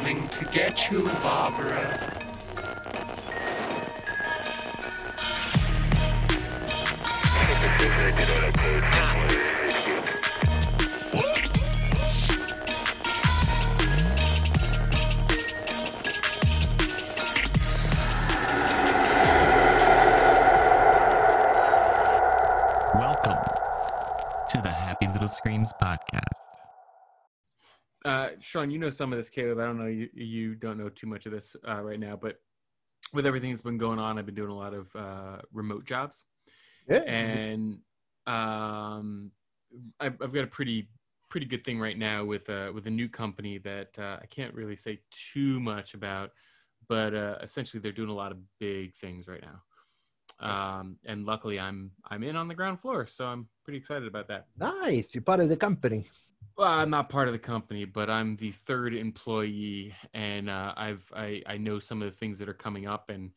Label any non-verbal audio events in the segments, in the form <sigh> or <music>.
coming to get you, Barbara. Shawn, you know some of this, Kaleb. I don't know you. You don't know too much of this uh, right now, but with everything that's been going on, I've been doing a lot of uh, remote jobs, Yeah. and um, I've, I've got a pretty pretty good thing right now with uh, with a new company that uh, I can't really say too much about, but uh, essentially they're doing a lot of big things right now. Um, and luckily, I'm I'm in on the ground floor, so I'm pretty excited about that. Nice. You're part of the company. Well, I'm not part of the company, but I'm the third employee, and uh, I've I, I know some of the things that are coming up, and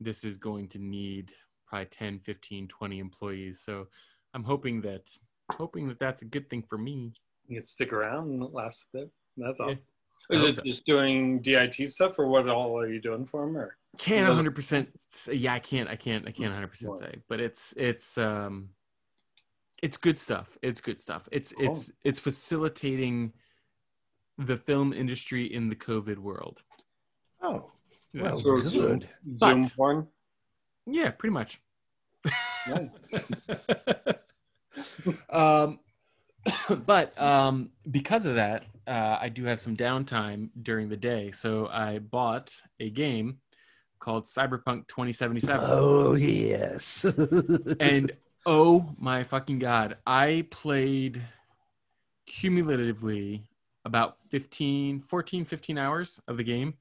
this is going to need probably 10, 15, 20 employees. So I'm hoping that hoping that that's a good thing for me. You can stick around and last a bit. That's all. Hope Is it just doing DIT stuff, or what all are you doing for them? Or Can't 100 percent. Yeah, I can't. I can't. I can't 100 percent say, but it's it's um it's good stuff. It's good stuff. It's Cool. it's it's facilitating the film industry in the COVID world. Oh, Yeah, well, so good. Zoom, Zoom But- porn. Yeah, pretty much. Nice. <laughs> um, <coughs> but um, because of that, uh, I do have some downtime during the day. So I bought a game called Cyberpunk 2077. Oh yes. <laughs> and oh my fucking god, I played cumulatively about 15, 14, 15 hours of the game,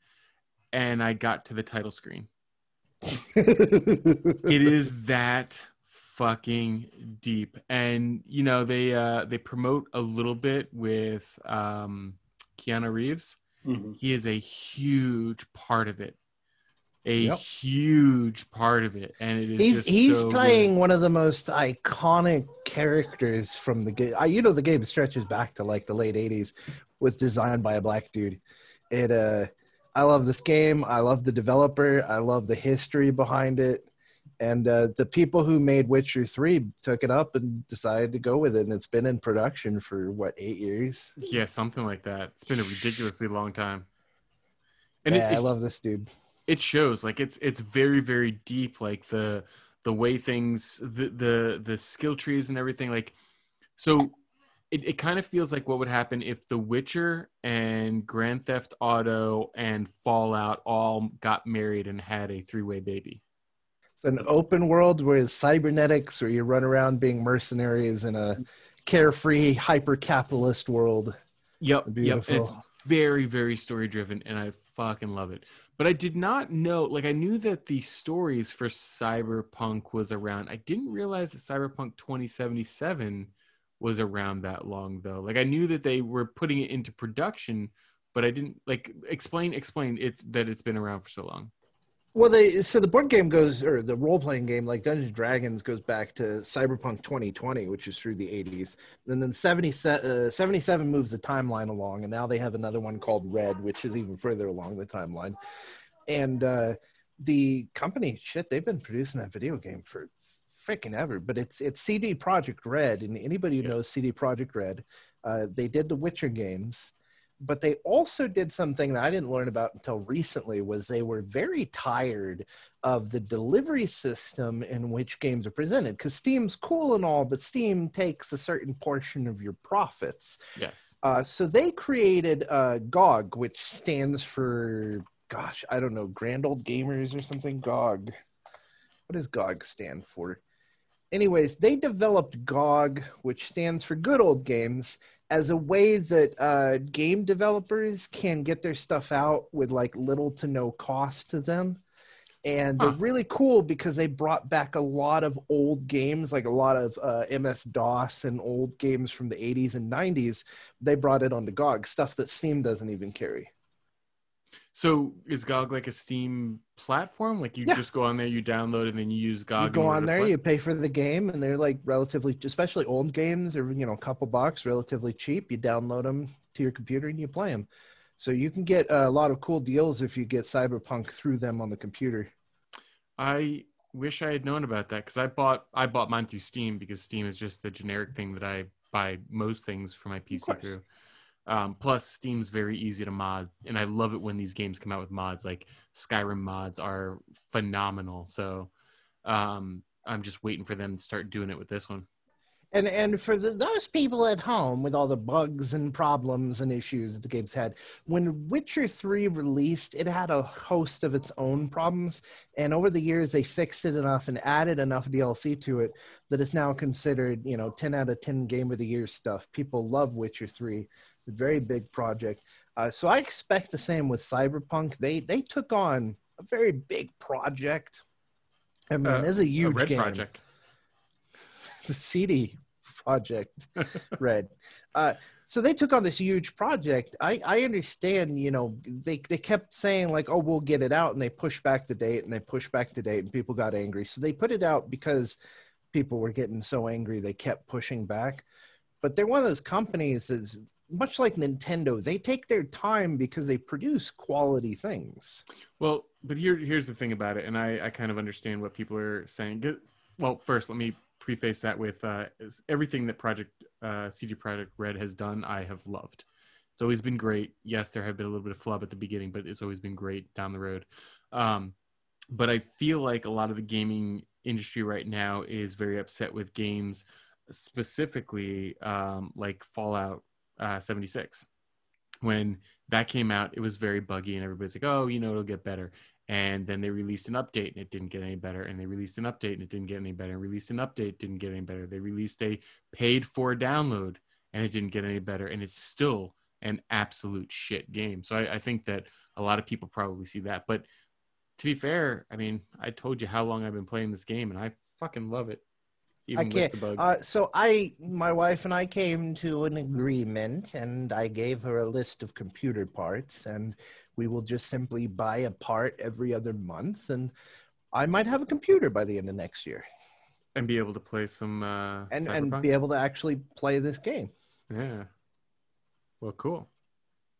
and I got to the title screen. it <laughs> is that fucking deep and you know they uh they promote a little bit with um keanu reeves Mhm. he is a huge part of it a Yep. huge part of it and it is he's just he's so playing one of the most iconic characters from the game. You know, the game stretches back to like the late '80s. Was designed by a black dude. It. uh I love this game. I love the developer. I love the history behind it. And uh, the people who made Witcher 3 took it up and decided to go with it. And it's been in production for what, eight years? yeah something like that it's been a ridiculously long time and yeah, it, I love this dude. It shows like it's it's very very deep like the the way things the the the skill trees and everything like so it, it kind of feels like what would happen if the witcher and grand theft auto and fallout all got married and had a three-way baby It's an open world where it's cybernetics, where you run around being mercenaries in a carefree, hyper capitalist world. Yep, yep. Beautiful. It's very, very story driven, and I fucking love it. But I did not know, like, I knew that the stories for Cyberpunk was around. I didn't realize that Cyberpunk 2077 was around that long, though. Like, I knew that they were putting it into production, but I didn't like explain. Explain it's that it's been around for so long. Well, they so the board game goes, or the role playing game, like Dungeons and Dragons, goes back to Cyberpunk 2020, which is through the 80s. And then 77, uh, 77 moves the timeline along, and now they have another one called Red, which is even further along the timeline. And uh, the company, shit, they've been producing that video game for freaking ever. But it's it's CD Projekt Red, and anybody who Yeah. knows CD Projekt Red, uh, they did the Witcher games but they also did something that I didn't learn about until recently was they were very tired of the delivery system in which games are presented because Steam's cool and all, but Steam takes a certain portion of your profits. Yes. Uh, so they created uh, GOG, which stands for, gosh, I don't know, Grand Old Gamers or something. GOG. What does GOG stand for? Anyways, they developed GOG, which stands for Good Old Games, as a way that uh, game developers can get their stuff out with like little to no cost to them. And Huh. they're really cool because they brought back a lot of old games, like a lot of uh, MS DOS and old games from the 80s and 90s. They brought it onto GOG, stuff that Steam doesn't even carry. So is GOG like a Steam platform? Like you Yeah. just go on there, you download, and then you use GOG. you go on there, you pay for the game, and they're like relatively, especially old games, are you know a couple bucks, relatively cheap. You download them to your computer and you play them. So you can get a lot of cool deals if you get Cyberpunk through them on the computer. I wish I had known about that because I bought I bought mine through Steam because Steam is just the generic thing that I buy most things for my PC through. Um, plus, Steam's very easy to mod, and I love it when these games come out with mods. Like Skyrim mods are phenomenal. So um, I'm just waiting for them to start doing it with this one. And and for the, those people at home with all the bugs and problems and issues that the game's had, when Witcher 3 released, it had a host of its own problems. And over the years, they fixed it enough and added enough DLC to it that it's now considered, you know, 10 out of 10 game of the year stuff. People love Witcher 3. A very big project. Uh, so I expect the same with Cyberpunk. They they took on a very big project. I mean, Uh, there's a A huge Red game Project. <laughs> the CD Projekt <laughs> Red. Uh, so they took on this huge project. I, I understand, you know, they, they kept saying like, oh, we'll get it out. And they pushed back the date and they pushed back the date and people got angry. So they put it out because people were getting so angry. They kept pushing back. But they're one of those companies that's much like Nintendo. They take their time because they produce quality things. Well, but here here's the thing about it, and I, I kind of understand what people are saying. Well, first, let me preface that with uh, everything that Project uh, CG Project Red has done, I have loved. It's always been great. Yes, there have been a little bit of flub at the beginning, but it's always been great down the road. Um, but I feel like a lot of the gaming industry right now is very upset with games, specifically um, like Fallout uh, 76. When that came out, it was very buggy, and everybody's like, "Oh, you know, it'll get better." And then they released an update, and it didn't get any better. And they released an update, and it didn't get any better. And released an update, didn't get any better. They released a paid-for download, and it didn't get any better. And it's still an absolute shit game. So I, I think that a lot of people probably see that. But to be fair, I mean, I told you how long I've been playing this game, and I fucking love it. Even I can't. with the bugs. Uh, so I, my wife and I came to an agreement, and I gave her a list of computer parts, and we will just simply buy a part every other month, and I might have a computer by the end of next year, and be able to play some uh, and and be able to actually play this game. Yeah. Well, cool.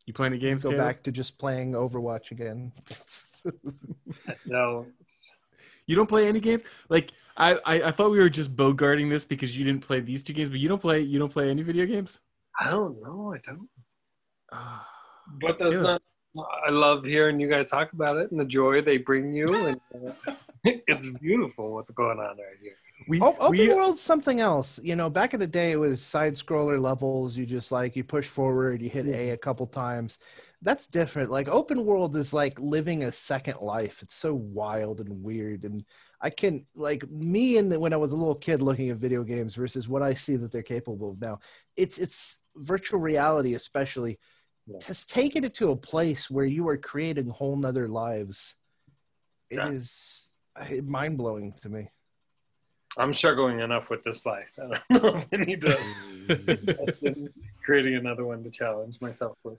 You playing any games? Go Kaleb? back to just playing Overwatch again. <laughs> No, You don't play any games? Like I, I, I thought we were just bogarting this because you didn't play these two games, but you don't play you don't play any video games. I don't know. I don't. <sighs> But that's not. I love hearing you guys talk about it and the joy they bring you, and uh, <laughs> it's beautiful what's going on right here. We, O- open we world's something else. You know, back in the day, it was side scroller levels. You just like you push forward, you hit A mm-hmm. a couple times. That's different. Like open world is like living a second life. It's so wild and weird. And I can like me and when I was a little kid looking at video games versus what I see that they're capable of now. It's it's virtual reality, especially. Yeah. Has taken it to a place where you are creating whole nother lives. It Yeah. is eh, mind blowing to me. I'm struggling enough with this life. <laughs> I don't know if I need to <laughs> creating another one to challenge myself with.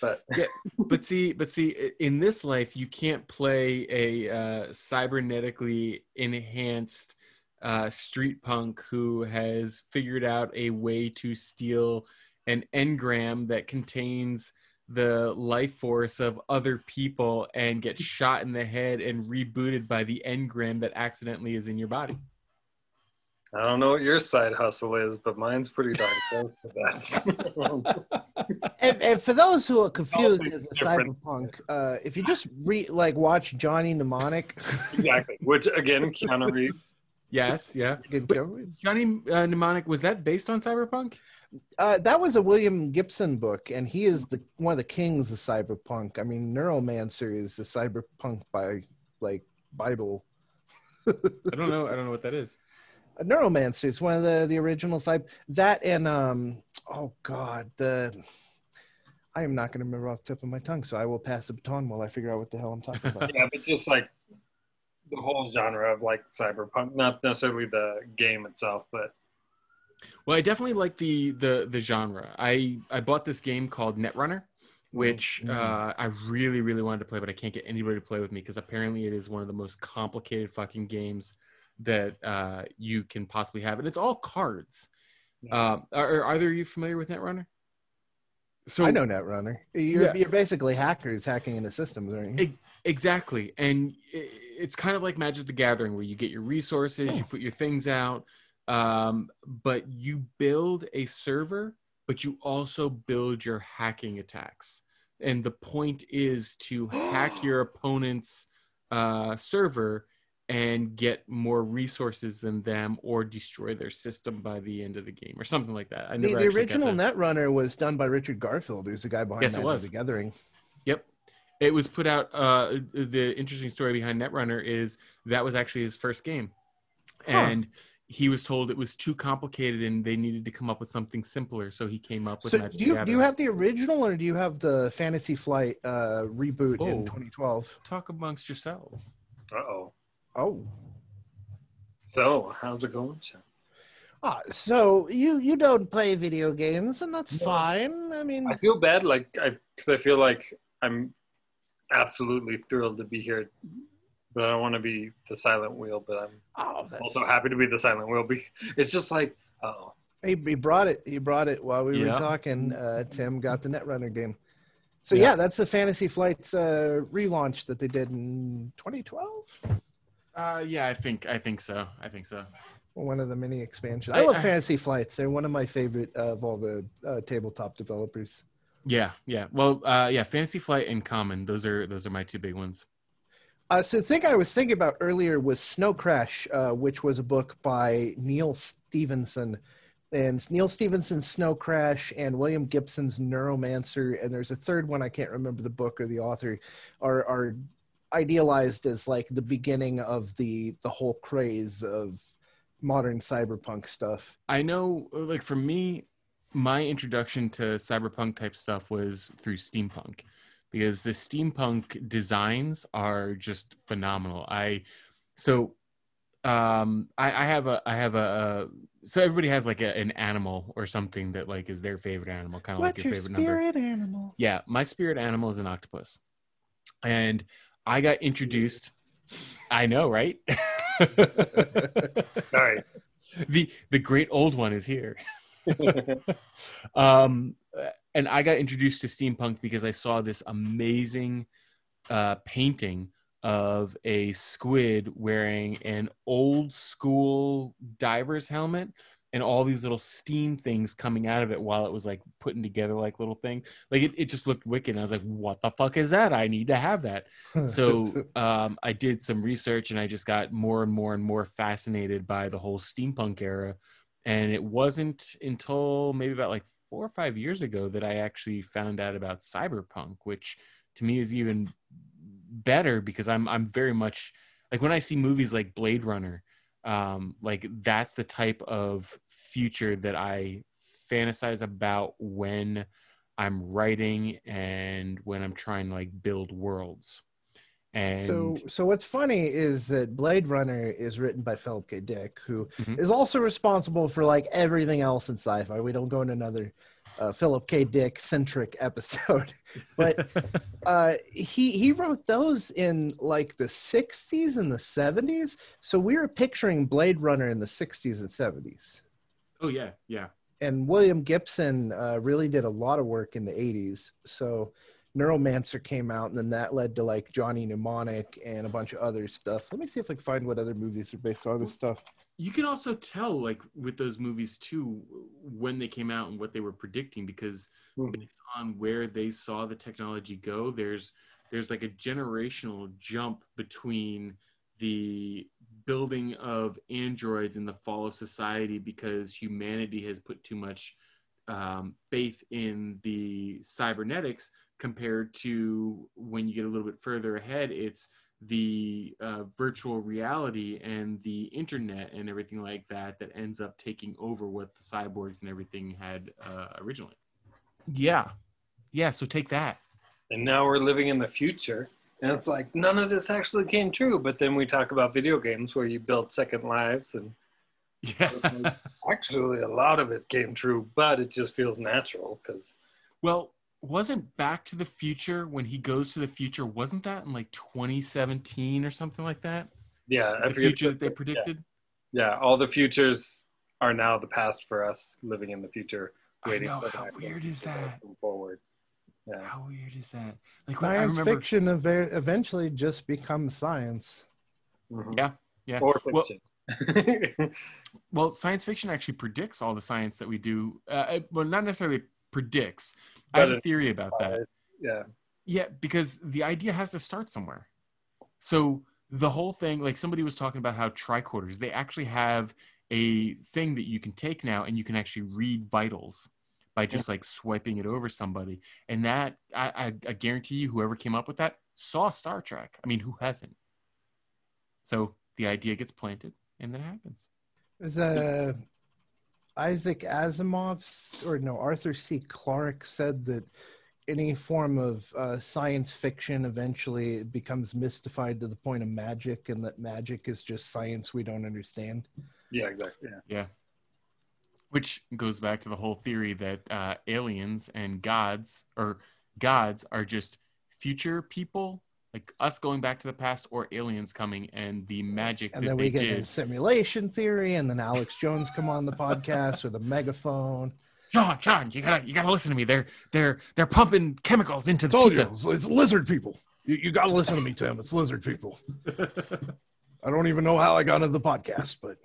But <laughs> but see, but see, in this life, you can't play a uh, cybernetically enhanced uh, street punk who has figured out a way to steal an engram that contains the life force of other people and get shot in the head and rebooted by the engram that accidentally is in your body. I don't know what your side hustle is, but mine's pretty darn close to that. <laughs> <laughs> And, and for those who are confused as a cyberpunk, uh, if you just re like watch Johnny Mnemonic, exactly. Which again, Keanu <laughs> Reeves. Yes, yeah. good But- Johnny uh, Mnemonic was that based on Cyberpunk? uh, that was a William Gibson book, and he is the one of the kings of cyberpunk. I mean, Neuromancer is the cyberpunk by like Bible. I don't know. I don't know what that is. A Neuromancer is one of the the original cyber that and um oh god the. I am not going to remember off the tip of my tongue, so I will pass the baton while I figure out what the hell I'm talking about. <laughs> Yeah, but just like the whole genre of like cyberpunk, not necessarily the game itself, but Well, I definitely like the the the genre. I I bought this game called Netrunner, which Mm. uh, I really really wanted to play, but I can't get anybody to play with me because apparently it is one of the most complicated fucking games that uh, you can possibly have, and it's all cards. Yeah. Um, are, are either of you familiar with Netrunner? So I know Netrunner. You're, Yeah. you're basically hackers hacking into systems, aren't you? Exactly. And i- it's kind of like Magic the Gathering where you get your resources, you put your things out, um, but you build a server, but you also build your hacking attacks. And the point is to hack <gasps> your opponent's uh, server and get more resources than them or destroy their system by the end of the game or something like that. I The, never the actually original. Netrunner was done by Richard Garfield, who's the guy behind Yes, it Magic was. the Gathering. Yep. It was put out. Uh, the interesting story behind Netrunner is that was actually his first game, Huh. and he was told it was too complicated and they needed to come up with something simpler. So he came up with. So Magic do you do you have the original or do you have the Fantasy Flight uh, reboot Oh. in 2012? talk amongst yourselves? Uh oh. Oh, So, how's it going, Shawn? ah, so you you don't play video games, and that's No. fine. I mean, I feel bad, like, I because I feel like I'm absolutely thrilled to be here, but I don't want to be the silent wheel. But I'm oh, that's, also happy to be the silent wheel. be- It's just like, oh, He, he brought it. He brought it while we Yeah. were talking. Uh, Tim got the Netrunner game. So Yeah. yeah, that's the Fantasy Flights uh, relaunch that they did in 2012. Uh, yeah, I think I think so. I think so. One of the many expansions. I- I love I- Fantasy Flights. They're one of my favorite of all the uh, tabletop developers. Yeah, yeah. Well, uh, yeah. Fantasy Flight and Common. Those are those are my two big ones. Uh, so the thing I was thinking about earlier was Snow Crash, uh, which was a book by Neal Stephenson. And Neal Stephenson's Snow Crash and William Gibson's Neuromancer, and there's a third one I can't remember the book or the author, are are idealized as like the beginning of the the whole craze of modern cyberpunk stuff. I know, like for me, my introduction to cyberpunk type stuff was through steampunk because the steampunk designs are just phenomenal. I so um I, I have a I have a, uh so everybody has like a, an animal or something that like is their favorite animal, kind of like your your favorite number. spirit animal? Yeah, my spirit animal is an octopus. And I got introduced I know, right? <laughs> all right. the the great old one is here. <laughs> um, and I got introduced to steampunk because I saw this amazing uh, painting of a squid wearing an old school diver's helmet and all these little steam things coming out of it while it was like putting together like little things. Like it, it just looked wicked. And I was like, what the fuck is that? I need to have that so <laughs> um, I did some research and I just got more and more and more fascinated by the whole steampunk era. And it wasn't until maybe about like four or five years ago that I actually found out about cyberpunk, which to me is even better because I'm I'm very much like when I see movies like Blade Runner, um, like that's the type of future that I fantasize about when I'm writing and when I'm trying to like build worlds. And So, so what's funny is that Blade Runner is written by Philip K. Dick, who is Mhm. also responsible for like everything else in sci-fi. We don't go into another uh, Philip K. Dick centric episode, <laughs> but uh, he he wrote those in like the '60s and the '70s. So we were picturing Blade Runner in the '60s and '70s. oh yeah, yeah. And William Gibson uh, really did a lot of work in the '80s. So Neuromancer came out, and then that led to like Johnny Mnemonic and a bunch of other stuff. Let me see if I can find what other movies are based on this stuff. You can also tell like with those movies too when they came out and what they were predicting because Mhm. based on where they saw the technology go, there's there's like a generational jump between the building of androids and the fall of society because humanity has put too much um, faith in the cybernetics compared to when you get a little bit further ahead it's the uh, virtual reality and the internet and everything like that that ends up taking over what the cyborgs and everything had uh, originally. Yeah. Yeah so take that. And now we're living in the future and it's like none of this actually came true but then we talk about video games where you build second lives and <laughs> yeah. actually a lot of it came true but it just feels natural because well wasn't back to the future when he goes to the future wasn't that in like 2017 or something like that yeah i the future that they predicted yeah all the futures are now the past for us living in the future I waiting know, for the how next weird is that? forward. Yeah. How weird is that? Like when I Science remember, fiction eve- eventually just becomes science. Mhm. Yeah, yeah. Or Well- fiction. <laughs> Well, science fiction actually predicts all the science that we do. Uh, well, not necessarily predicts. I have a theory about that. yeah. Yeah, because the idea has to start somewhere. So the whole thing, like somebody was talking about how tricorders, they actually have a thing that you can take now and you can actually read vitals by just like swiping it over somebody. And that, I, I, I guarantee you, whoever came up with that saw Star Trek. I mean, who hasn't? So the idea gets planted and then it happens. Is uh, Isaac Asimov's or no Arthur C. Clarke said that any form of uh, science fiction eventually becomes mystified to the point of magic, and that magic is just science we don't understand. Yeah, exactly. Yeah. which goes back to the whole theory that uh, aliens and gods or gods are just future people like us going back to the past or aliens coming and the magic And that then they we get did simulation theory, and then Alex Jones come on the podcast with a megaphone. john john you gotta you gotta listen to me they're they're they're pumping chemicals into the pizza you, it's, it's lizard people. You, you got to listen to me, Tim. It's lizard people. I don't even know how I got into the podcast, but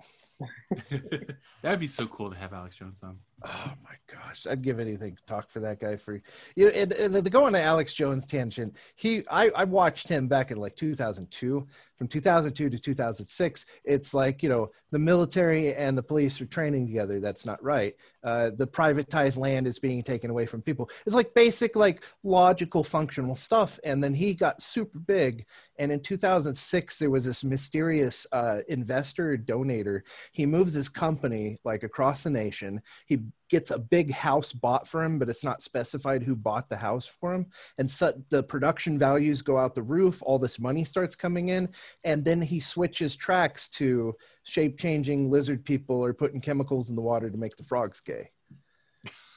<laughs> that'd be so cool to have alex jones on oh my gosh, I'd give anything to talk for that guy. For you, know, and, and to go on to Alex Jones tangent, he I, I watched him back in like 2002. From 2002 to 2006, it's like you know the military and the police are training together. That's not right. Uh, the privatized land is being taken away from people. It's like basic, like logical, functional stuff. And then he got super big. And in 2006, there was this mysterious uh, investor or donator. He moves his company like across the nation. He gets a big house bought for him, but it's not specified who bought the house for him. And so the production values go out the roof. All this money starts coming in. And then he switches tracks to shape changing lizard people or putting chemicals in the water to make the frogs gay.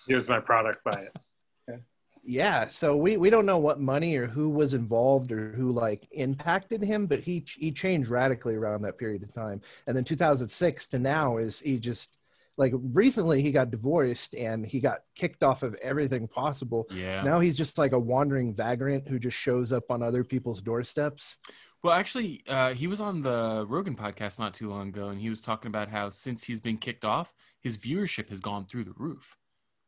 Here's my product. Buy it. <laughs> Yeah, so we, we don't know what money or who was involved or who like impacted him, but he he changed radically around that period of time. And then 2006 to now is he just like recently he got divorced and he got kicked off of everything possible. yeah Now he's just like a wandering vagrant who just shows up on other people's doorsteps. Well, actually, uh, he was on the Rogan podcast not too long ago, and he was talking about how since he's been kicked off, his viewership has gone through the roof.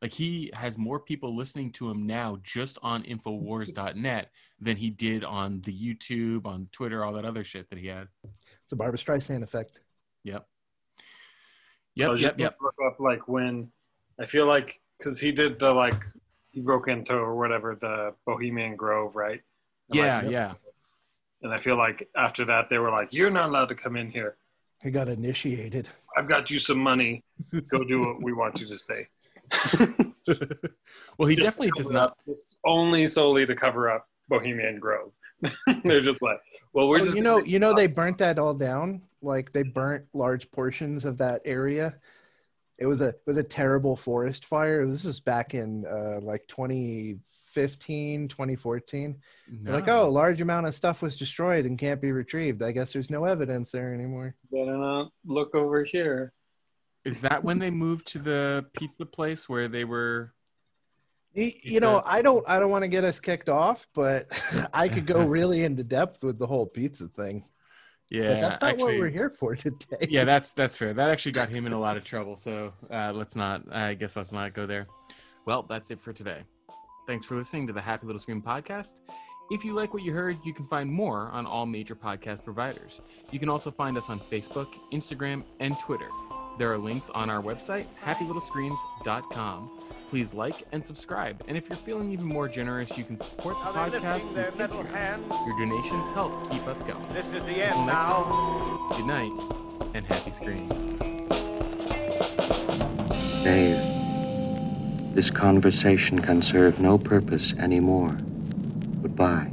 Like he has more people listening to him now just on Infowars.net than he did on the YouTube, on Twitter, all that other shit that he had. It's a Barbra Streisand effect. Yep. I Yep. was Yep. Yep. Look up like when I feel like because he did the like he broke into or whatever the Bohemian Grove, right? And, Yeah. like, Yeah. And I feel like after that they were like, "You're not allowed to come in here. He got initiated. I've got you some money. Go do what we want you to say." <laughs> Well, he Just definitely cover does not. up- just only solely to cover up Bohemian Grove. <laughs> They're just like, well, we're Oh, just you know, you know, they burnt that all down. Like they burnt large portions of that area. It was a it was a terrible forest fire. This was back in uh, like 2015, 2014. They're Like, oh, a large amount of stuff was destroyed and can't be retrieved. I guess there's no evidence there anymore. better not look over here. Is that when they moved to the pizza place where they were? You, you know, i don't I don't want to get us kicked off, but <laughs> I could go <laughs> really into depth with the whole pizza thing. Yeah, but that's not actually, what we're here for <laughs> today. yeah, that's that's fair. That actually got him in a lot of trouble. So uh, let's not. I guess let's not go there. Well, that's it for today. Thanks for listening to the Happy Little Scream podcast. If you like what you heard, you can find more on all major podcast providers. You can also find us on Facebook, Instagram, and Twitter. There are links on our website, happylittlescreams.com. Please like and subscribe. And if you're feeling even more generous, you can support the podcast through Patreon. Your donations help keep us going. This is the Until next now. time, good night and happy screams. Dave, this conversation can serve no purpose anymore. Goodbye.